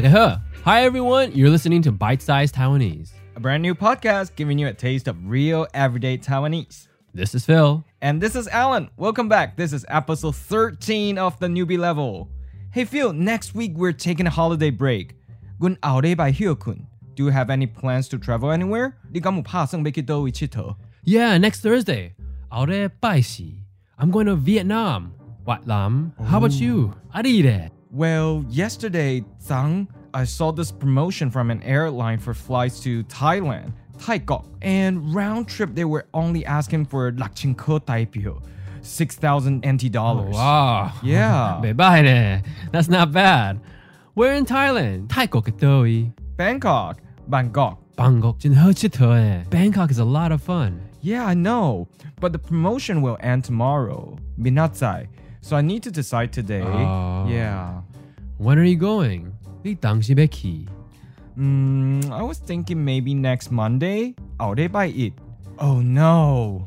Uh-huh. Hi everyone, you're listening to Bite Size Taiwanese. A brand new podcast giving you a taste of real everyday Taiwanese. This is Phil. And this is Alan. Welcome back. This is episode 13 of the newbie level. Hey Phil, next week we're taking a holiday break. Gun aure by Hyokun. Do you have any plans to travel anywhere? Yeah, next Thursday. Aure by I'm going to Vietnam. What lam? How about you? Arire. Well, yesterday, Zhang, I saw this promotion from an airline for flights to Thailand, Taikok, and round trip they were only asking for Lakchinko Taipio. 6,000 NT dollars. Oh, wow. Yeah. That's not bad. We're in Thailand. Taikok though. Bangkok. Bangkok. Bangkok. Bangkok is a lot of fun. Yeah, I know. But the promotion will end tomorrow. Minatsai. So I need to decide today. Ah. Yeah. When are you going? 이 당시 Mm, I was thinking maybe next Monday. I'll buy it. Oh no.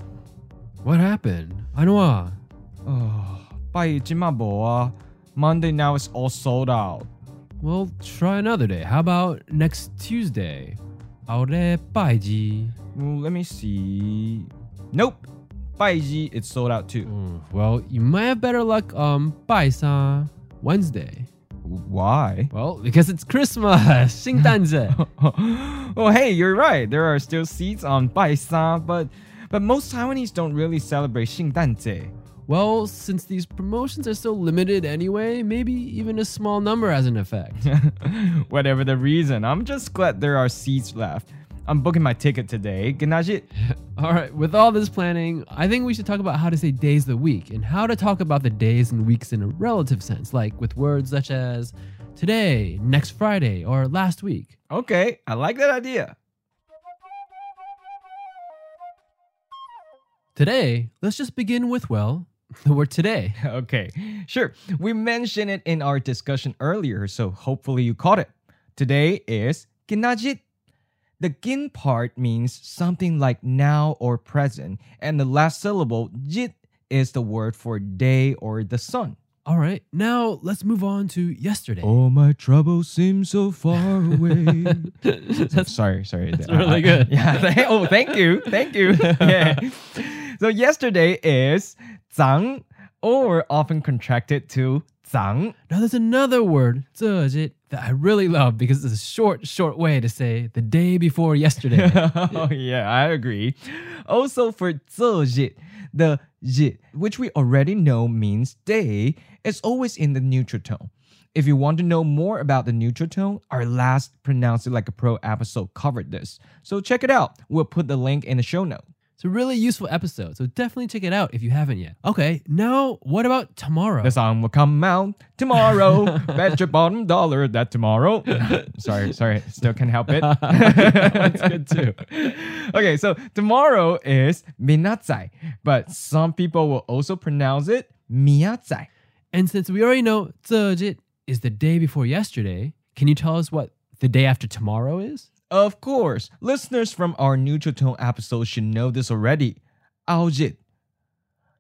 What happened? I know. Ah. Oh, by Jimaboa. Ah. Monday now is all sold out. Well, try another day. How about next Tuesday? I'll buy let me see. Nope. Baiji, it's sold out too. Mm, well, you might have better luck on Baisa Wednesday. Why? Well, because it's Christmas, Oh, hey, you're right. There are still seats on Baisa, but but most Taiwanese don't really celebrate Shintanze. Well, since these promotions are so limited anyway, maybe even a small number has an effect. Whatever the reason, I'm just glad there are seats left. I'm booking my ticket today. Gnajit. all right, with all this planning, I think we should talk about how to say days of the week and how to talk about the days and weeks in a relative sense, like with words such as today, next Friday, or last week. Okay, I like that idea. Today, let's just begin with, well, the word today. Okay, sure. We mentioned it in our discussion earlier, so hopefully you caught it. Today is Gnajit. The gin part means something like now or present, and the last syllable, jit, is the word for day or the sun. All right, now let's move on to yesterday. All my troubles seem so far away. that's, sorry, sorry. That's uh, really good. Yeah. Th- oh, thank you, thank you. Yeah. So yesterday is zang, or often contracted to zang. Now there's another word, 这日, that I really love because it's a short, short way to say the day before yesterday. oh yeah, I agree. Also for 这日, the 日, which we already know means day, is always in the neutral tone. If you want to know more about the neutral tone, our last Pronounce It Like a Pro episode covered this. So check it out. We'll put the link in the show note. it's a really useful episode, so definitely check it out if you haven't yet. Okay, now what about tomorrow? The song will come out tomorrow. Bet your bottom dollar that tomorrow. sorry, sorry, still can't help it. That's good too. okay, so tomorrow is minatsai, but some people will also pronounce it miyatsai. And since we already know 这日 is the day before yesterday, can you tell us what the day after tomorrow is? Of course, listeners from our neutral tone episode should know this already. Aojit.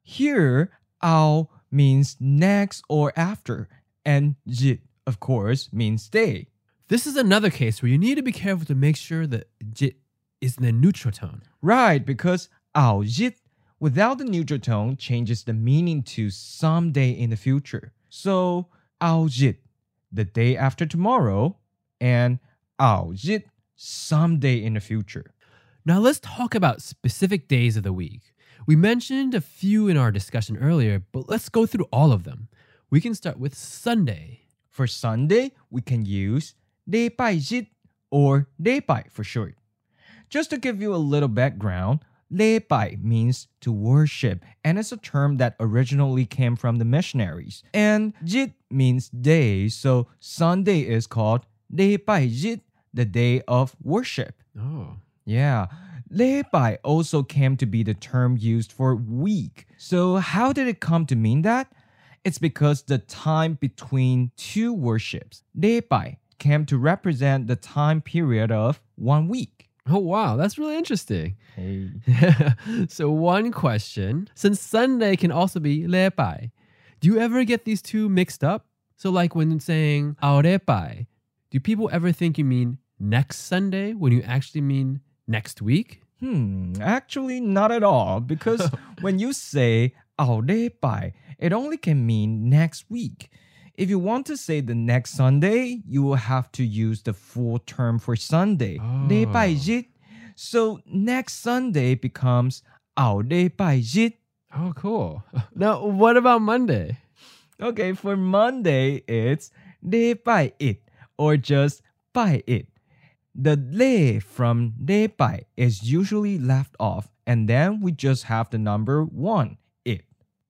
Here, ao means next or after, and jit, of course, means day. This is another case where you need to be careful to make sure that jit is in the neutral tone. Right, because aojit without the neutral tone changes the meaning to someday in the future. So, aojit, the day after tomorrow, and aojit, someday in the future. Now let's talk about specific days of the week. We mentioned a few in our discussion earlier, but let's go through all of them. We can start with Sunday. For Sunday, we can use 礼拜日 or 礼拜for short. Just to give you a little background, 礼拜 means to worship and it's a term that originally came from the missionaries. And 日 means day, so Sunday is called 礼拜日, the day of worship. Oh. Yeah. Leibai also came to be the term used for week. So, how did it come to mean that? It's because the time between two worships, Leibai, came to represent the time period of one week. Oh, wow. That's really interesting. Hey. so, one question since Sunday can also be Leibai, do you ever get these two mixed up? So, like when saying Aorepai, do people ever think you mean next Sunday when you actually mean next week? Hmm, actually, not at all. Because when you say 熬礼拜, it only can mean next week. If you want to say the next Sunday, you will have to use the full term for Sunday. Oh. 礼拜日. So next Sunday becomes 熬礼拜日. Oh, cool. Now, what about Monday? Okay, for Monday, it's 礼拜一 or just 拜一. The 礼 from 礼拜 is usually left off, and then we just have the number 1, it.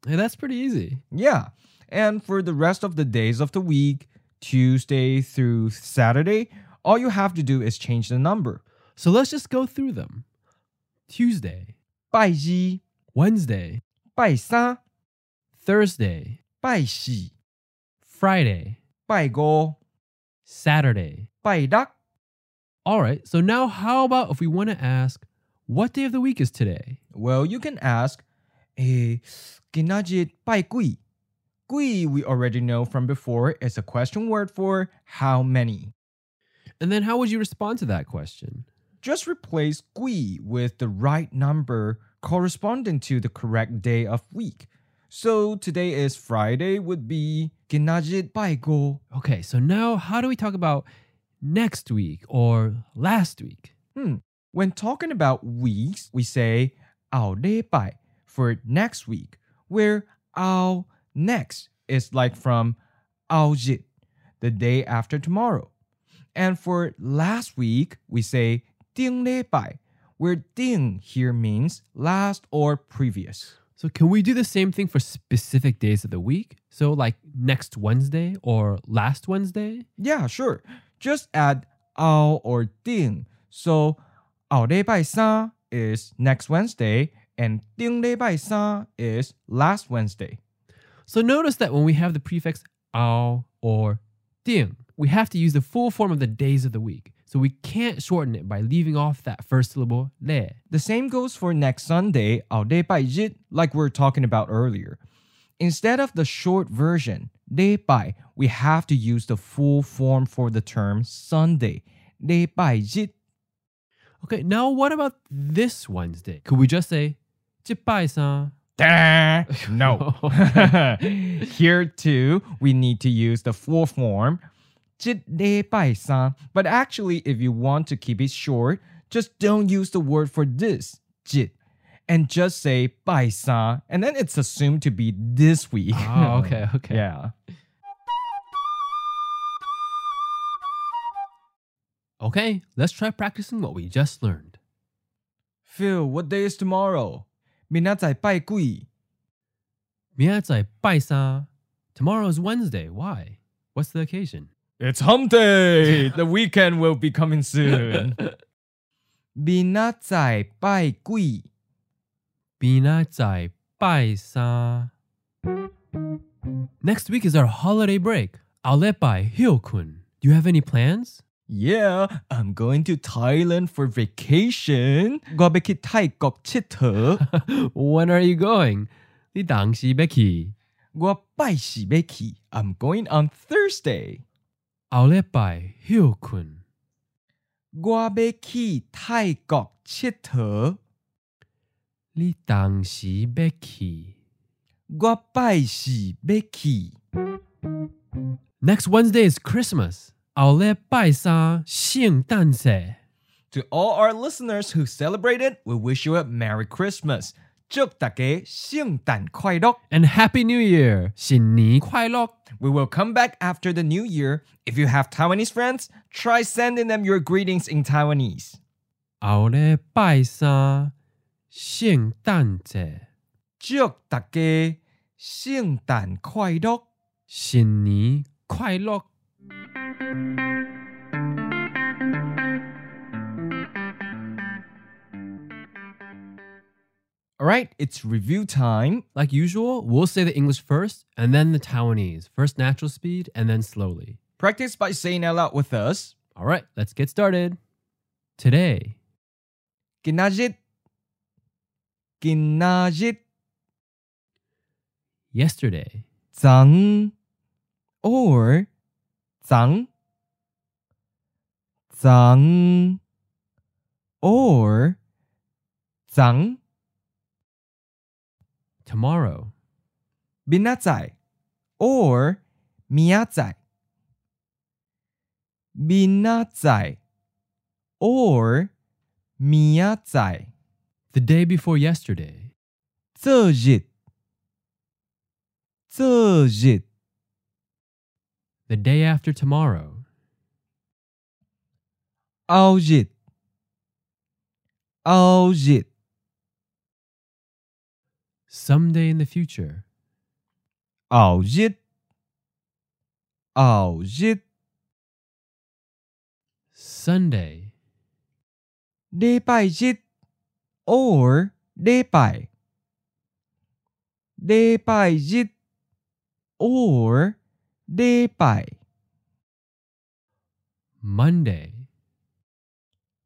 Hey, that's pretty easy. Yeah. And for the rest of the days of the week, Tuesday through Saturday, all you have to do is change the number. So let's just go through them. Tuesday, 拜一、 Wednesday, 拜三、 Thursday, 拜四、 Friday, 拜五、 Saturday. 拜六。 all right, so now how about if we want to ask, what day of the week is today? Well, you can ask, eh, kinajit bai gui. Gui, we already know from before, is a question word for how many. And then how would you respond to that question? Just replace gui with the right number corresponding to the correct day of week. So today is Friday would be kinajit bai. Okay, so now how do we talk about next week or last week. Hmm. When talking about weeks, we say เอาได้ไป for next week, where "ào next is like from เอาจิต the day after tomorrow. And for last week, we say 叮ได้ไป where ding here means last or previous. So can we do the same thing for specific days of the week? So like next Wednesday or last Wednesday? Yeah, sure Just add 后 or 顶. So 后礼拜三 is next Wednesday, and 顶礼拜三 is last Wednesday. So notice that when we have the prefix ao or ding, we have to use the full form of the days of the week. So we can't shorten it by leaving off that first syllable le. The same goes for next Sunday, 后礼拜日, like we were talking about earlier. Instead of the short version, day by, we have to use the full form for the term Sunday, day by jit. Okay, now what about this Wednesday? Could we just say jitbaisan? no. Here too, we need to use the full form. But actually, if you want to keep it short, just don't use the word for this, jit and just say 拜三, and then it's assumed to be this week. Oh, okay, okay. Yeah. Okay, let's try practicing what we just learned. Phil, what day is tomorrow? 明仔载拜几? 明仔载拜三. Tomorrow is Wednesday. Why? What's the occasion? It's hump day! the weekend will be coming soon. 明仔载拜几? 明仔载拜三. Next week is our holiday break. I'll let by Hyokun. Do you have any plans? Yeah, I'm going to Thailand for vacation. 我要去泰国佚佗， when are you going? 你当时要去？我拜四要去。I'm going on Thursday. 后礼拜休困。我要去泰国佚佗， 你当时要去？我拜四要去。 Next Wednesday is Christmas. 后礼拜三圣诞节。 To all our listeners who celebrate it, we wish you a Merry Christmas. 祝大家圣诞快乐。 And Happy New Year! 新年快乐！ We will come back after the new year. If you have Taiwanese friends, try sending them your greetings in Taiwanese. 后礼拜三 圣诞节。祝大家圣诞快乐。新年快乐！ All right, it's review time. Like usual, we'll say the English first and then the Taiwanese. First natural speed and then slowly. Practice by saying out loud with us. All right, let's get started. Today, 今仔 Kinajit. Yesterday. Zang or zang. Zang or zang. Tomorrow. Binazai or miyazai. Binazai or miyazai. The day before yesterday. 昨日昨日 The day after tomorrow. 后日后日 Someday in the future. 后日后日 Sunday. 礼拜日 or depai. Depai jit or depai. Monday.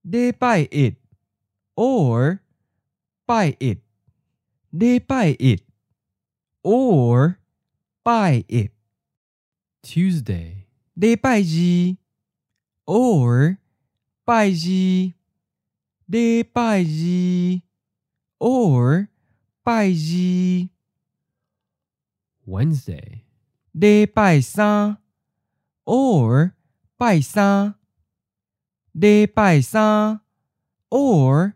Depai it or buy it. Depai it or buy it. Tuesday. Depai ji or buy ji de baiji or baiji. Wednesday de baisan or baisan. Or.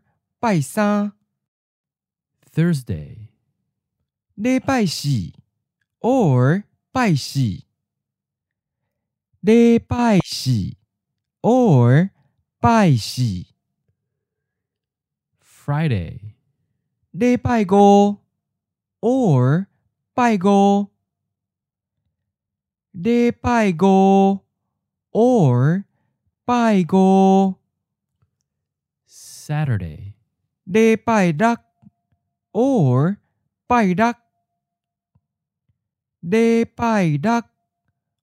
Thursday de baishi or baishi. De or. Friday. 礼拜五 or 拜五礼拜五 or 拜五 Saturday. 礼拜六 or 拜六礼拜六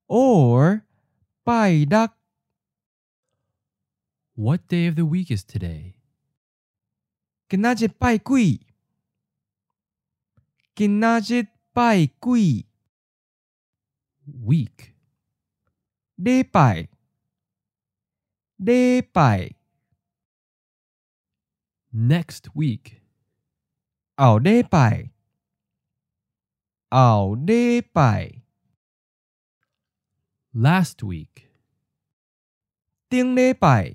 or 拜六 What day of the week is today? 今仔日拜鬼？今仔日拜鬼？Week. 禮拜禮拜 Next week. 後禮拜後禮拜 Last week. 顶礼拜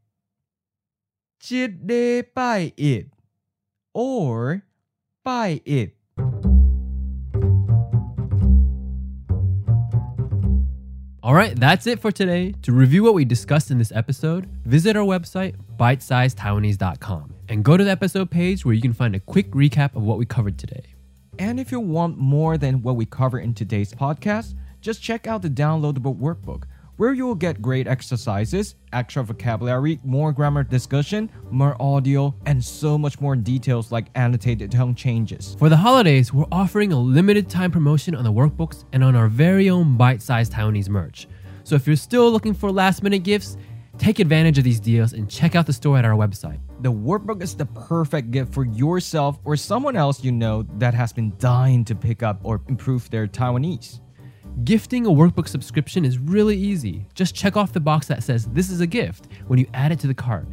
即礼拜一 or 拜一 All right, that's it for today. To review what we discussed in this episode, visit our website, bitesizedtaiwanese.com, and go to the episode page where you can find a quick recap of what we covered today. And if you want more than what we cover in today's podcast, just check out the downloadable workbook, where you will get great exercises, extra vocabulary, more grammar discussion, more audio, and so much more details like annotated tone changes. For the holidays, we're offering a limited time promotion on the workbooks and on our very own bite sized Taiwanese merch. So if you're still looking for last minute gifts, take advantage of these deals and check out the store at our website. The workbook is the perfect gift for yourself or someone else you know that has been dying to pick up or improve their Taiwanese. Gifting a workbook subscription is really easy. Just check off the box that says this is a gift when you add it to the cart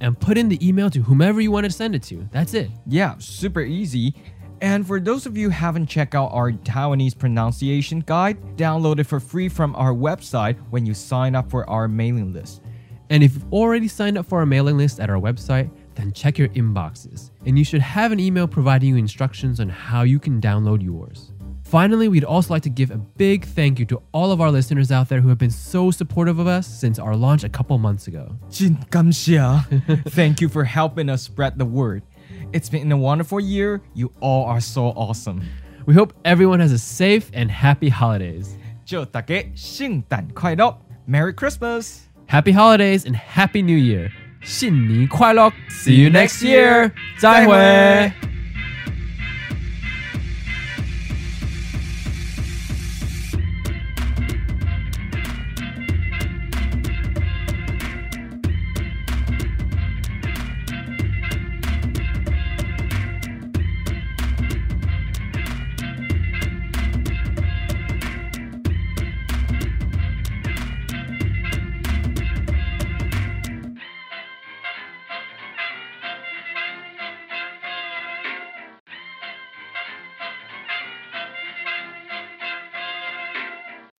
and put in the email to whomever you want to send it to. That's it. Yeah, super easy. And for those of you who haven't checked out our Taiwanese pronunciation guide, download it for free from our website when you sign up for our mailing list. And if you've already signed up for our mailing list at our website, then check your inboxes. And you should have an email providing you instructions on how you can download yours. Finally, we'd also like to give a big thank you to all of our listeners out there who have been so supportive of us since our launch a couple months ago. 真感谢. Thank you for helping us spread the word. It's been a wonderful year. You all are so awesome. We hope everyone has a safe and happy holidays. 祝大家圣诞快乐. Merry Christmas! Happy holidays and Happy New Year. 新年快乐. See you next year. 再会。